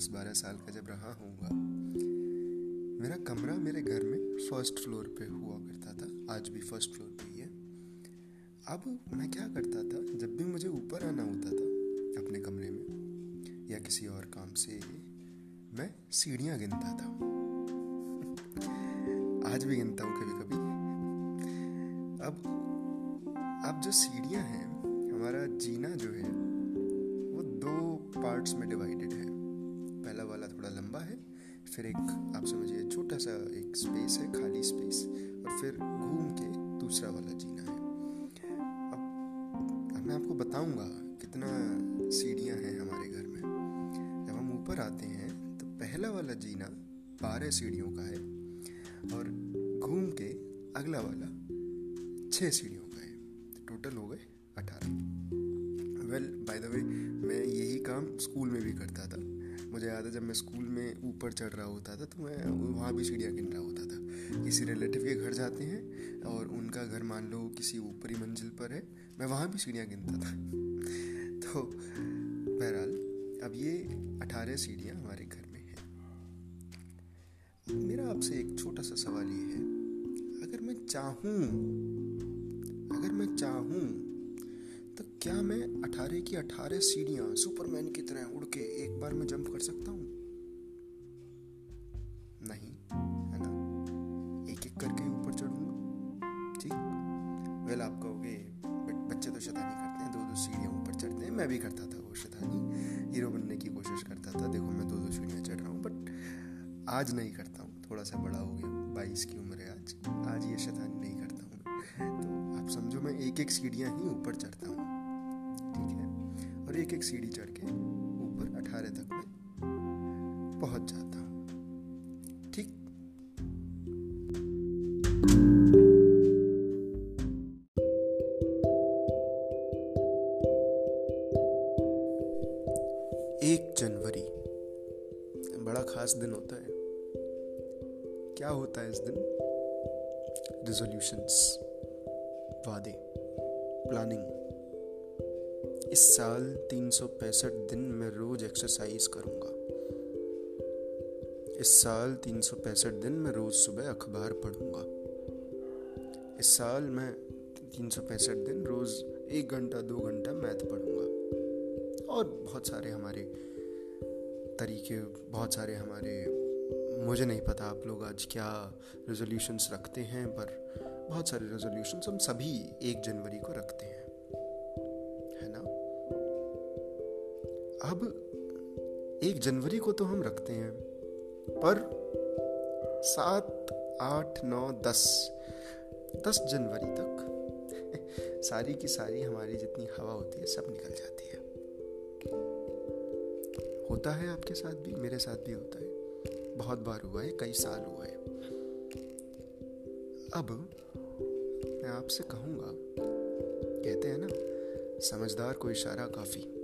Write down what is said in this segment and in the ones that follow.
दस बारह साल का जब रहा होऊँगा मेरा कमरा मेरे घर में फ़र्स्ट फ्लोर पे हुआ करता था, आज भी फ़र्स्ट फ्लोर पे ही है। अब मैं क्या करता था, जब भी मुझे ऊपर आना होता था अपने कमरे में या किसी और काम से, मैं सीढ़ियाँ गिनता था। आज भी गिनता हूँ कभी कभी। अब अब जो सीढ़ियाँ हैं, हमारा जीना जो है, वो दो पार्ट्स में डिवाइडेड है। पहला वाला थोड़ा लंबा है, फिर एक, आप समझिए, छोटा सा एक स्पेस है, खाली स्पेस और फिर घूम के दूसरा वाला जीना है। अब मैं आपको बताऊँगा कितना सीढ़ियाँ हैं हमारे घर में। जब हम ऊपर आते हैं तो पहला वाला जीना बारह सीढ़ियों का है, और घूम के अगला वाला छः सीढ़ियों का है। तो टोटल हो गए अठारह। वेल बाय द वे मैं यही काम स्कूल में भी करता था। मुझे याद है जब मैं स्कूल में ऊपर चढ़ रहा होता था तो मैं वहाँ भी सीढ़ियाँ गिन रहा होता था। किसी रिलेटिव के घर जाते हैं और उनका घर मान लो किसी ऊपरी मंजिल पर है, मैं वहाँ भी सीढ़ियाँ गिनता था। तो बहरहाल, अब ये अठारह सीढ़ियाँ हमारे घर में हैं। मेरा आपसे एक छोटा सा सवाल ये है, अगर मैं चाहूँ, अगर मैं चाहूँ क्या मैं अठारह की अठारह सीढ़ियाँ सुपरमैन की तरह उड़ के एक बार में जंप कर सकता हूँ? नहीं, है ना? एक एक करके ऊपर चढ़ूँगा। ठीक। वेल आप कहोगे बच्चे तो शैतानी करते हैं दो दो सीढ़ियाँ ऊपर चढ़ते हैं। मैं भी करता था वो शैतानी। हीरो बनने की कोशिश करता था। देखो, मैं दो दो सीढ़ियाँ चढ़ रहा हूँ, बट आज नहीं करता हूँ। थोड़ा सा बड़ा हो गया, बाईस की उम्र है आज। आज ये शैतानी नहीं करता हूँ। तो आप समझो, मैं एक एक सीढ़ियाँ ही ऊपर चढ़ता है। और एक एक सीढ़ी चढ़ के ऊपर अठारह तक मैं पहुँच जाता। ठीक? एक जनवरी। बड़ा खास दिन होता है। क्या होता है इस दिन? रिजोल्यूशंस वादे। प्लानिंग इस साल तीन सौ पैंसठ दिन मैं रोज एक्सरसाइज करूँगा। इस साल तीन सौ पैंसठ दिन मैं रोज सुबह अखबार पढ़ूँगा। इस साल मैं तीन सौ पैंसठ दिन रोज एक घंटा, दो घंटा मैथ पढ़ूँगा। और बहुत सारे हमारे तरीके, बहुत सारे हमारे, मुझे नहीं पता आप लोग आज क्या रेजोल्यूशंस रखते हैं, पर बहुत सारे रेजोल्यूशंस हम सभी एक जनवरी को रखते हैं। अब एक जनवरी को तो हम रखते हैं, पर सात, आठ, नौ, दस दस जनवरी तक सारी की सारी हमारी जितनी हवा होती है, सब निकल जाती है। होता है आपके साथ भी, मेरे साथ भी होता है। बहुत बार हुआ है, कई साल हुआ है। अब मैं आपसे कहूँगा, कहते हैं ना, समझदार को इशारा काफ़ी।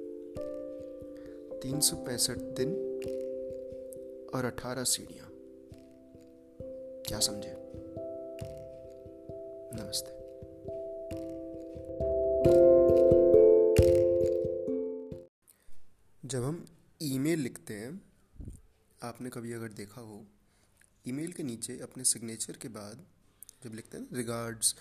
तीन सौ पैंसठ दिन और अठारह सीढ़ियाँ। क्या समझे? नमस्ते। जब हम ईमेल लिखते हैं, आपने कभी अगर देखा हो, ईमेल के नीचे अपने सिग्नेचर के बाद जब लिखते हैं रिगार्ड्स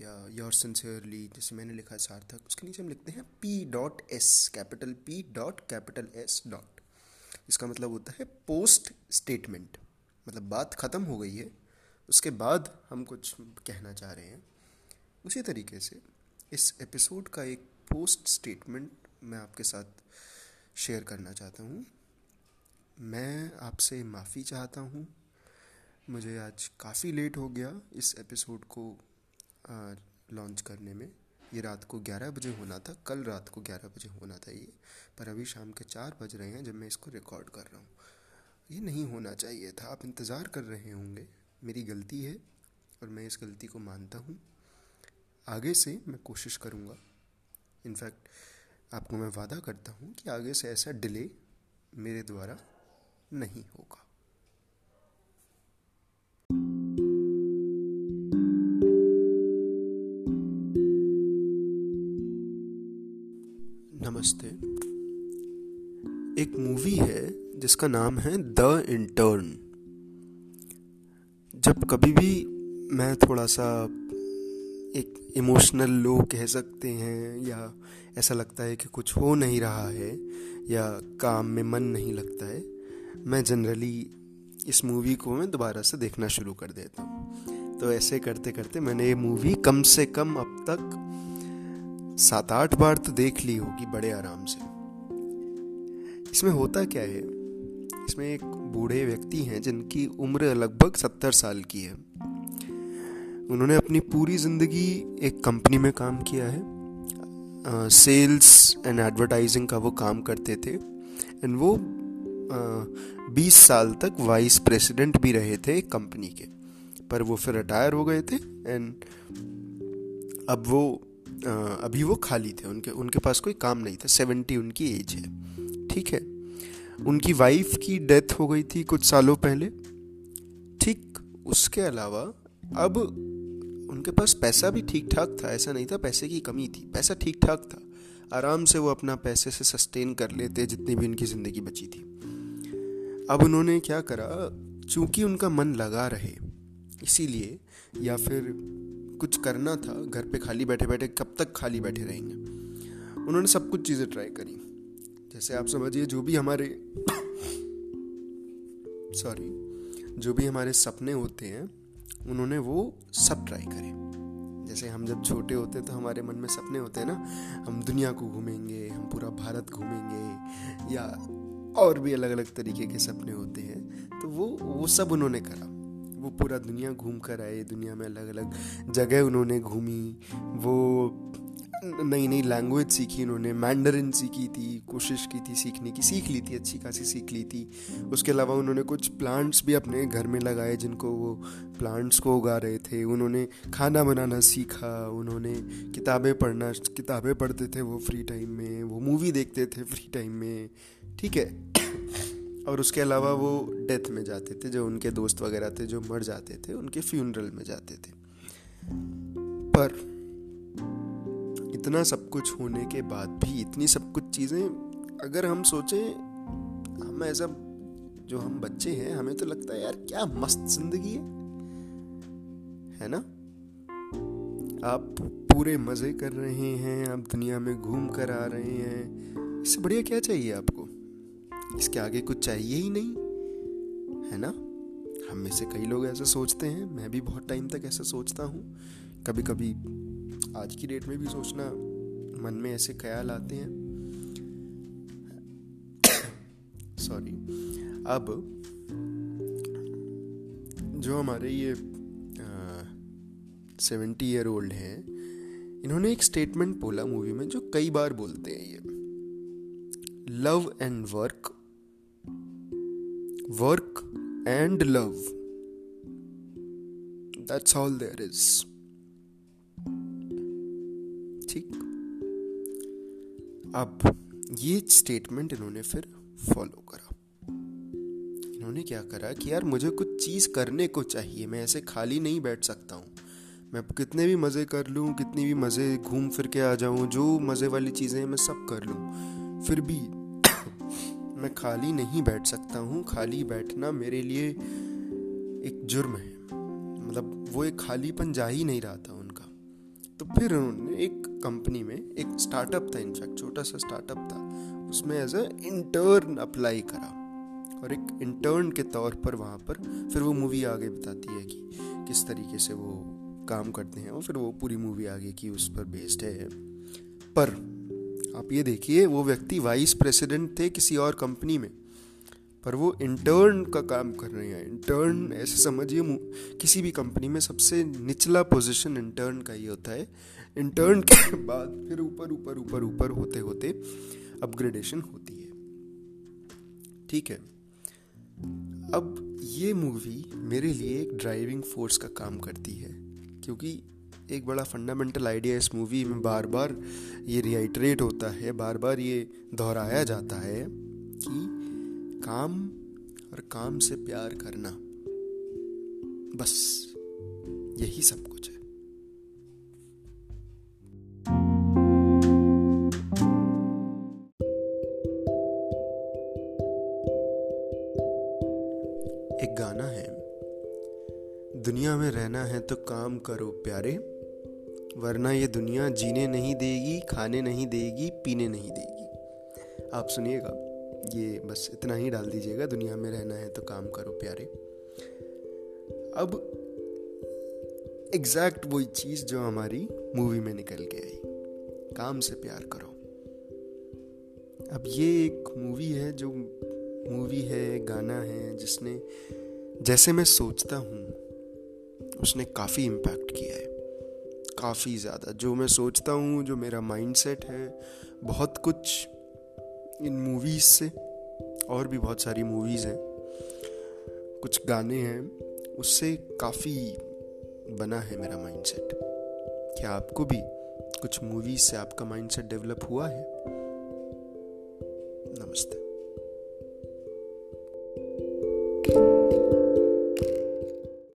या योर सिंसियरली जैसे मैंने लिखा है सार्थक, उसके नीचे हम लिखते हैं P dot S capital P dot capital S dot इसका मतलब होता है पोस्ट स्टेटमेंट मतलब बात ख़त्म हो गई है, उसके बाद हम कुछ कहना चाह रहे हैं। उसी तरीके से इस एपिसोड का एक पोस्ट स्टेटमेंट मैं आपके साथ शेयर करना चाहता हूँ। मैं आपसे माफ़ी चाहता हूँ। मुझे आज काफ़ी लेट हो गया इस एपिसोड को लॉन्च करने में। ये रात को 11 बजे होना था, कल रात को 11 बजे होना था ये, पर अभी शाम के चार बज रहे हैं जब मैं इसको रिकॉर्ड कर रहा हूँ। ये नहीं होना चाहिए था, आप इंतज़ार कर रहे होंगे, मेरी गलती है और मैं इस गलती को मानता हूँ। आगे से मैं कोशिश करूँगा। इनफैक्ट, आपको मैं वादा करता हूँ कि आगे से ऐसा डिले मेरे द्वारा नहीं होगा। नमस्ते। एक मूवी है जिसका नाम है द इंटर्न। जब कभी भी मैं थोड़ा सा एक इमोशनल लो कह सकते हैं, या ऐसा लगता है कि कुछ हो नहीं रहा है, या काम में मन नहीं लगता है, मैं जनरली इस मूवी को मैं दोबारा से देखना शुरू कर देता हूँ। तो ऐसे करते करते मैंने ये मूवी कम से कम अब तक सात आठ बार तो देख ली होगी बड़े आराम से। इसमें होता क्या है? इसमें एक बूढ़े व्यक्ति हैं जिनकी उम्र लगभग सत्तर साल की है। उन्होंने अपनी पूरी ज़िंदगी एक कंपनी में काम किया है। सेल्स एंड एडवर्टाइजिंग का वो काम करते थे। एंड वो बीस साल तक वाइस प्रेसिडेंट भी रहे थे कंपनी के। पर वो फिर रिटायर हो गए थे। एंड अब वो अभी वो खाली थे, उनके उनके पास कोई काम नहीं था। सेवेंटी उनकी एज है। ठीक है? उनकी वाइफ की डेथ हो गई थी कुछ सालों पहले। ठीक उसके अलावा अब उनके पास पैसा भी ठीक ठाक था, ऐसा नहीं था पैसे की कमी थी। पैसा ठीक ठाक था। आराम से वो अपना पैसे से सस्टेन कर लेते जितनी भी उनकी ज़िंदगी बची थी। अब उन्होंने क्या करा, चूँकि उनका मन लगा रहे, इसीलिए या फिर कुछ करना था, घर पे खाली बैठे बैठे, कब तक खाली बैठे रहेंगे? उन्होंने सब कुछ चीज़ें ट्राई करी। जैसे आप समझिए, जो भी हमारे सॉरी जो भी हमारे सपने होते हैं, उन्होंने वो सब ट्राई करे। जैसे हम जब छोटे होते हैं तो हमारे मन में सपने होते हैं ना, हम दुनिया को घूमेंगे, हम पूरा भारत घूमेंगे, या और भी अलग अलग तरीके के सपने होते हैं तो वो वो सब उन्होंने करा। वो पूरा दुनिया घूम कर आए, दुनिया में अलग अलग जगह उन्होंने घूमी, वो नई नई लैंग्वेज सीखी उन्होंने मैंडरिन सीखी थी, कोशिश की थी सीखने की, सीख ली थी, अच्छी खासी सीख ली थी। उसके अलावा उन्होंने कुछ प्लांट्स भी अपने घर में लगाए जिनको वो प्लांट्स को उगा रहे थे। उन्होंने खाना बनाना सीखा, उन्होंने किताबें पढ़ना, किताबें पढ़ते थे वो फ्री टाइम में, वो मूवी देखते थे फ्री टाइम में। ठीक है? और उसके अलावा वो डेथ में जाते थे, जो उनके दोस्त वगैरह थे, जो मर जाते थे, उनके फ्यूनरल में जाते थे। पर इतना सब कुछ होने के बाद भी, इतनी सब कुछ चीज़ें, अगर हम सोचें, हम ऐसा, जो हम बच्चे हैं, हमें तो लगता है, यार, क्या मस्त ज़िंदगी है। है ना? आप पूरे मज़े कर रहे हैं, आप दुनिया में घूम कर आ रहे हैं। इससे बढ़िया क्या चाहिए आपको? इसके आगे कुछ चाहिए ही नहीं, है ना? हम में से कई लोग ऐसा सोचते हैं, मैं भी बहुत टाइम तक ऐसा सोचता हूँ। कभी कभी आज की डेट में भी सोचना मन में ऐसे ख्याल आते हैं। सॉरी अब, जो हमारे ये सेवेंटी ईयर ओल्ड हैं, इन्होंने एक स्टेटमेंट बोला मूवी में जो कई बार बोलते हैं ये। Love and work work and love that's all there is ठीक? अब ये स्टेटमेंट इन्होंने फिर फॉलो करा। इन्होंने क्या करा कि यार मुझे कुछ चीज़ करने को चाहिए, मैं ऐसे खाली नहीं बैठ सकता हूँ। मैं कितने भी मज़े कर लूँ, कितनी भी मज़े घूम फिर के आ जाऊँ, जो मज़े वाली चीज़ें मैं सब कर लूँ। फिर भी मैं खाली नहीं बैठ सकता हूँ। खाली बैठना मेरे लिए एक जुर्म है। मतलब वो एक खालीपन जा ही नहीं रहा था उनका। तो फिर उन्होंने एक कंपनी में एक स्टार्टअप था इनफैक्ट छोटा सा स्टार्टअप था। उसमें एज अ इंटर्न अप्लाई करा। और एक इंटर्न के तौर पर वहाँ पर फिर वो मूवी आगे बताती है कि किस तरीके से वो काम करते हैं और फिर वो पूरी मूवी आगे की उस पर बेस्ड है। पर आप ये देखिए, वो व्यक्ति वाइस प्रेसिडेंट थे किसी और कंपनी में, पर वो इंटर्न का काम कर रहे हैं। इंटर्न ऐसे समझिए किसी भी कंपनी में सबसे निचला पोजीशन इंटर्न का ही होता है। इंटर्न के बाद फिर ऊपर ऊपर ऊपर ऊपर होते होते अपग्रेडेशन होती है। ठीक है? अब ये मूवी मेरे लिए एक ड्राइविंग फोर्स का काम करती है, क्योंकि एक बड़ा फंडामेंटल आइडिया इस मूवी में बार बार ये रिहाइट्रेट होता है बार बार ये दोहराया जाता है कि काम और काम से प्यार करना, बस यही सब कुछ है। एक गाना है, दुनिया में रहना है तो काम करो प्यारे। वरना ये दुनिया जीने नहीं देगी, खाने नहीं देगी, पीने नहीं देगी। आप सुनिएगा, ये बस इतना ही डाल दीजिएगा, दुनिया में रहना है तो काम करो प्यारे। अब एग्जैक्ट वही चीज़ जो हमारी मूवी में निकल के आई, काम से प्यार करो। अब ये एक मूवी है जो मूवी है, गाना है, जिसने, जैसे मैं सोचता हूँ, उसने काफ़ी इम्पैक्ट किया है। काफ़ी ज़्यादा। जो मैं सोचता हूँ, जो मेरा माइंडसेट है, बहुत कुछ इन मूवीज़ से, और भी बहुत सारी मूवीज़ हैं, कुछ गाने हैं, उससे काफ़ी बना है मेरा माइंडसेट क्या आपको भी कुछ मूवीज़ से आपका माइंडसेट डेवलप हुआ है? नमस्ते।